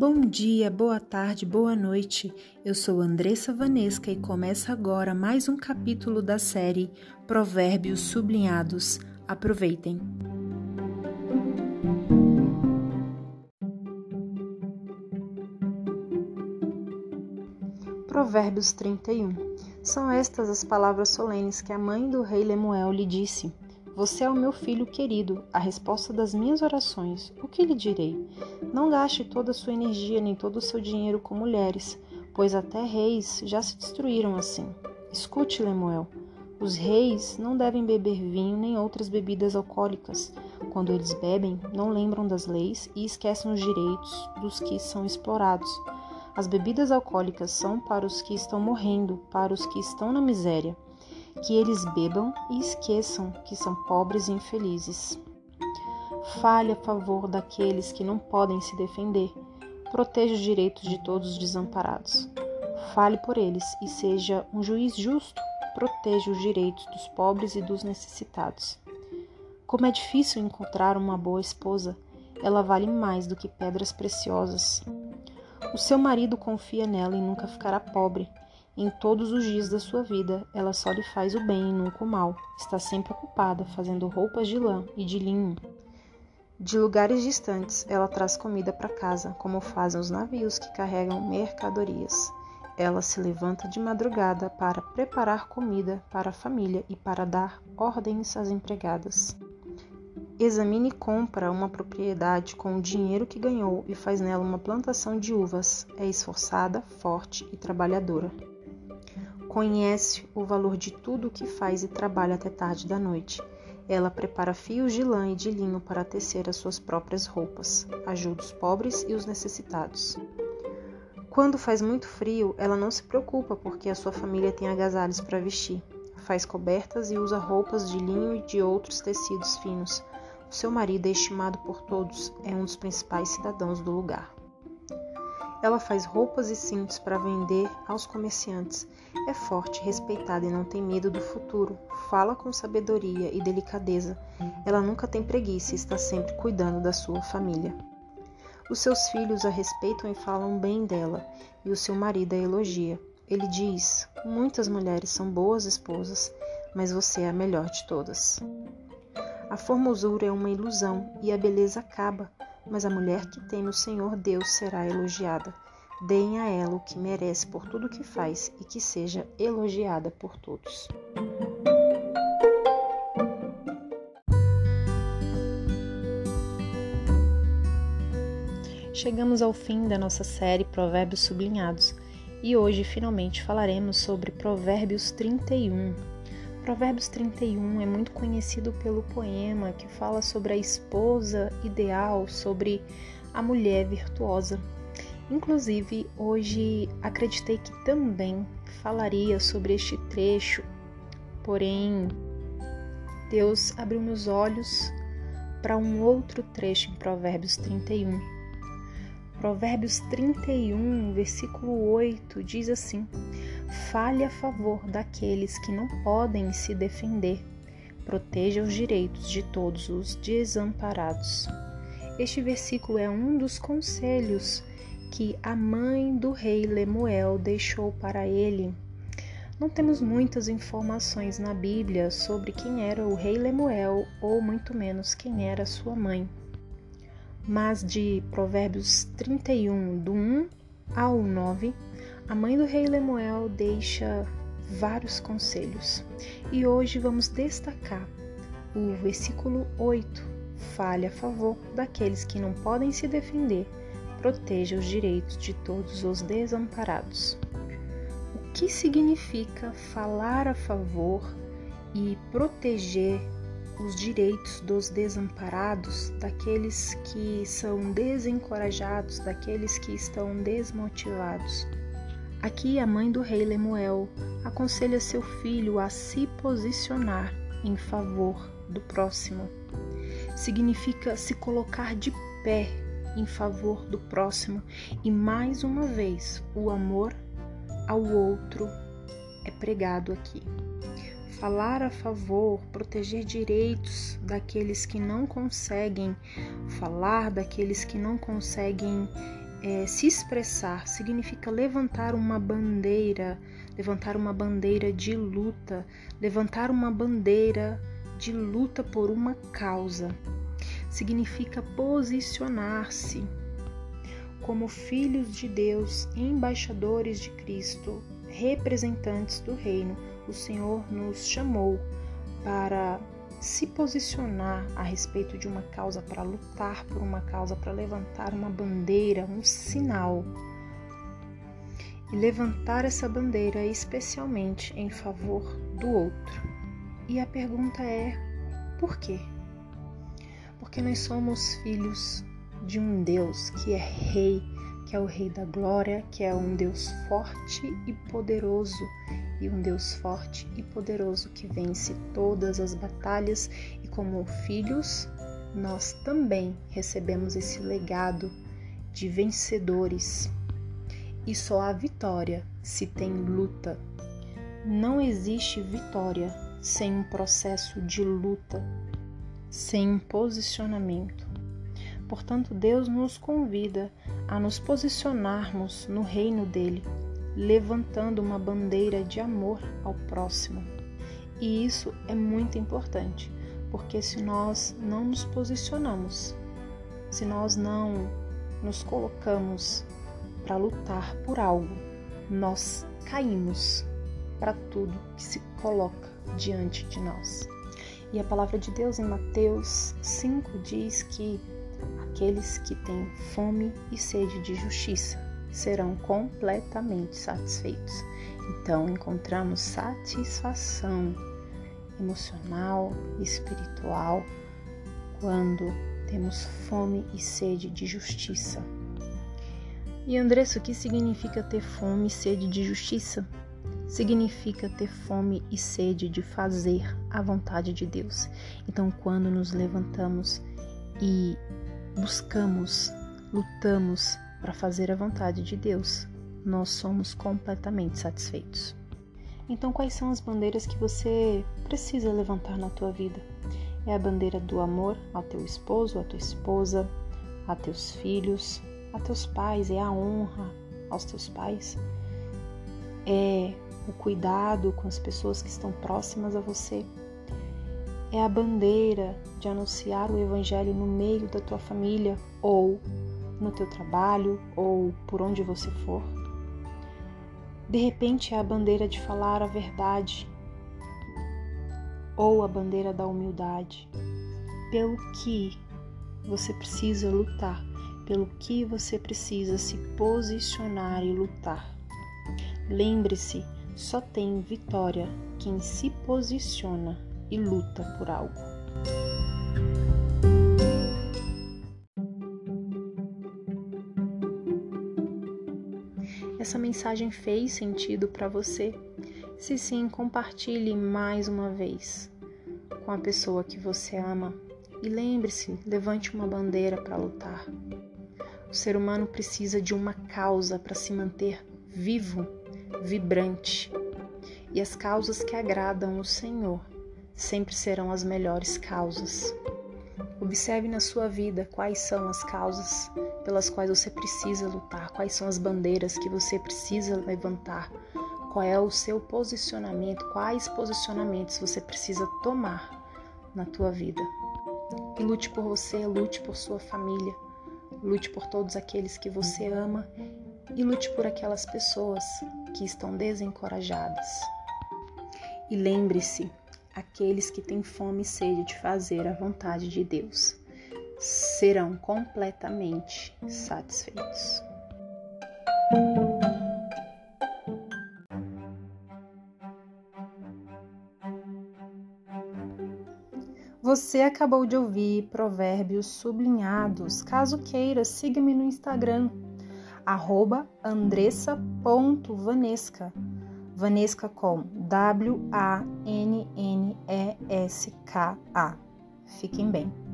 Bom dia, boa tarde, boa noite. Eu sou Andressa Vanesca e começa agora mais um capítulo da série Provérbios Sublinhados. Aproveitem. Provérbios 31. São estas as palavras solenes que a mãe do rei Lemuel lhe disse. Você é o meu filho querido, a resposta das minhas orações. O que lhe direi? Não gaste toda a sua energia nem todo o seu dinheiro com mulheres, pois até reis já se destruíram assim. Escute, Lemuel. Os reis não devem beber vinho nem outras bebidas alcoólicas. Quando eles bebem, não lembram das leis e esquecem os direitos dos que são explorados. As bebidas alcoólicas são para os que estão morrendo, para os que estão na miséria que eles bebam e esqueçam que são pobres e infelizes. Fale a favor daqueles que não podem se defender. Proteja os direitos de todos os desamparados. Fale por eles e seja um juiz justo. Proteja os direitos dos pobres e dos necessitados. Como é difícil encontrar uma boa esposa, ela vale mais do que pedras preciosas. O seu marido confia nela e nunca ficará pobre. Em todos os dias da sua vida, ela só lhe faz o bem e nunca o mal. Está sempre ocupada, fazendo roupas de lã e de linho. De lugares distantes, ela traz comida para casa, como fazem os navios que carregam mercadorias. Ela se levanta de madrugada para preparar comida para a família e para dar ordens às empregadas. Examine e compra uma propriedade com o dinheiro que ganhou e faz nela uma plantação de uvas. É esforçada, forte e trabalhadora. Conhece o valor de tudo o que faz e trabalha até tarde da noite. Ela prepara fios de lã e de linho para tecer as suas próprias roupas. Ajuda os pobres e os necessitados. Quando faz muito frio, ela não se preocupa porque a sua família tem agasalhos para vestir. Faz cobertas e usa roupas de linho e de outros tecidos finos. O seu marido é estimado por todos, é um dos principais cidadãos do lugar. Ela faz roupas e cintos para vender aos comerciantes. É forte, respeitada e não tem medo do futuro. Fala com sabedoria e delicadeza. Ela nunca tem preguiça e está sempre cuidando da sua família. Os seus filhos a respeitam e falam bem dela, e o seu marido a elogia. Ele diz: Muitas mulheres são boas esposas, mas você é a melhor de todas. A formosura é uma ilusão e a beleza acaba mas a mulher que tem no Senhor Deus será elogiada. Deem a ela o que merece por tudo que faz e que seja elogiada por todos. Chegamos ao fim da nossa série Provérbios Sublinhados e hoje finalmente falaremos sobre Provérbios 31, Provérbios 31 é muito conhecido pelo poema que fala sobre a esposa ideal, sobre a mulher virtuosa. Inclusive, hoje acreditei que também falaria sobre este trecho, porém, Deus abriu meus olhos para um outro trecho em Provérbios 31. Provérbios 31, versículo 8 diz assim: fale a favor daqueles que não podem se defender. Proteja os direitos de todos os desamparados. Este versículo é um dos conselhos que a mãe do rei Lemuel deixou para ele. Não temos muitas informações na Bíblia sobre quem era o rei Lemuel ou muito menos quem era sua mãe. Mas de Provérbios 31, do 1 ao 9, a mãe do rei Lemuel deixa vários conselhos e hoje vamos destacar o versículo 8. Fale a favor daqueles que não podem se defender, proteja os direitos de todos os desamparados. O que significa falar a favor e proteger os direitos dos desamparados, daqueles que são desencorajados, daqueles que estão desmotivados? Aqui a mãe do rei Lemuel aconselha seu filho a se posicionar em favor do próximo. Significa se colocar de pé em favor do próximo e mais uma vez o amor ao outro é pregado aqui. Falar a favor, proteger direitos daqueles que não conseguem falar, daqueles que não conseguem é, se expressar, significa levantar uma bandeira, levantar uma bandeira de luta, levantar uma bandeira de luta por uma causa. Significa posicionar-se como filhos de Deus, embaixadores de Cristo, representantes do reino. O Senhor nos chamou para se posicionar a respeito de uma causa, para lutar por uma causa, para levantar uma bandeira, um sinal. E levantar essa bandeira especialmente em favor do outro. E a pergunta é: por quê? Porque nós somos filhos de um Deus que é Rei, que é o Rei da Glória, que é um Deus forte e poderoso e um Deus forte e poderoso que vence todas as batalhas, e como filhos, nós também recebemos esse legado de vencedores. E só há vitória se tem luta. Não existe vitória sem um processo de luta, sem um posicionamento. Portanto, Deus nos convida a nos posicionarmos no reino dele levantando uma bandeira de amor ao próximo. E isso é muito importante, porque se nós não nos posicionamos, se nós não nos colocamos para lutar por algo, nós caímos para tudo que se coloca diante de nós. E a palavra de Deus em Mateus 5 diz que aqueles que têm fome e sede de justiça serão completamente satisfeitos. Então encontramos satisfação emocional, espiritual, quando temos fome e sede de justiça. E Andressa, o que significa ter fome e sede de justiça? Significa ter fome e sede de fazer a vontade de Deus. Então, quando nos levantamos e buscamos, lutamos para fazer a vontade de Deus, nós somos completamente satisfeitos. Então, quais são as bandeiras que você precisa levantar na tua vida? É a bandeira do amor ao teu esposo, à tua esposa, a teus filhos, a teus pais, é a honra aos teus pais, é o cuidado com as pessoas que estão próximas a você, é a bandeira de anunciar o evangelho no meio da tua família ou no teu trabalho ou por onde você for. De repente é a bandeira de falar a verdade ou a bandeira da humildade. Pelo que você precisa lutar, pelo que você precisa se posicionar e lutar. Lembre-se, só tem vitória quem se posiciona e luta por algo. essa mensagem fez sentido para você. Se sim, compartilhe mais uma vez com a pessoa que você ama e lembre-se, levante uma bandeira para lutar. O ser humano precisa de uma causa para se manter vivo, vibrante. E as causas que agradam o Senhor sempre serão as melhores causas. Observe na sua vida quais são as causas pelas quais você precisa lutar, quais são as bandeiras que você precisa levantar, qual é o seu posicionamento, quais posicionamentos você precisa tomar na tua vida. E lute por você, lute por sua família, lute por todos aqueles que você ama e lute por aquelas pessoas que estão desencorajadas. E lembre-se, aqueles que têm fome e sede de fazer a vontade de Deus serão completamente satisfeitos. Você acabou de ouvir provérbios sublinhados. Caso queira, siga-me no Instagram, andressa.vanesca. Vanesca com W-A-N-N-E-S-K-A. Fiquem bem.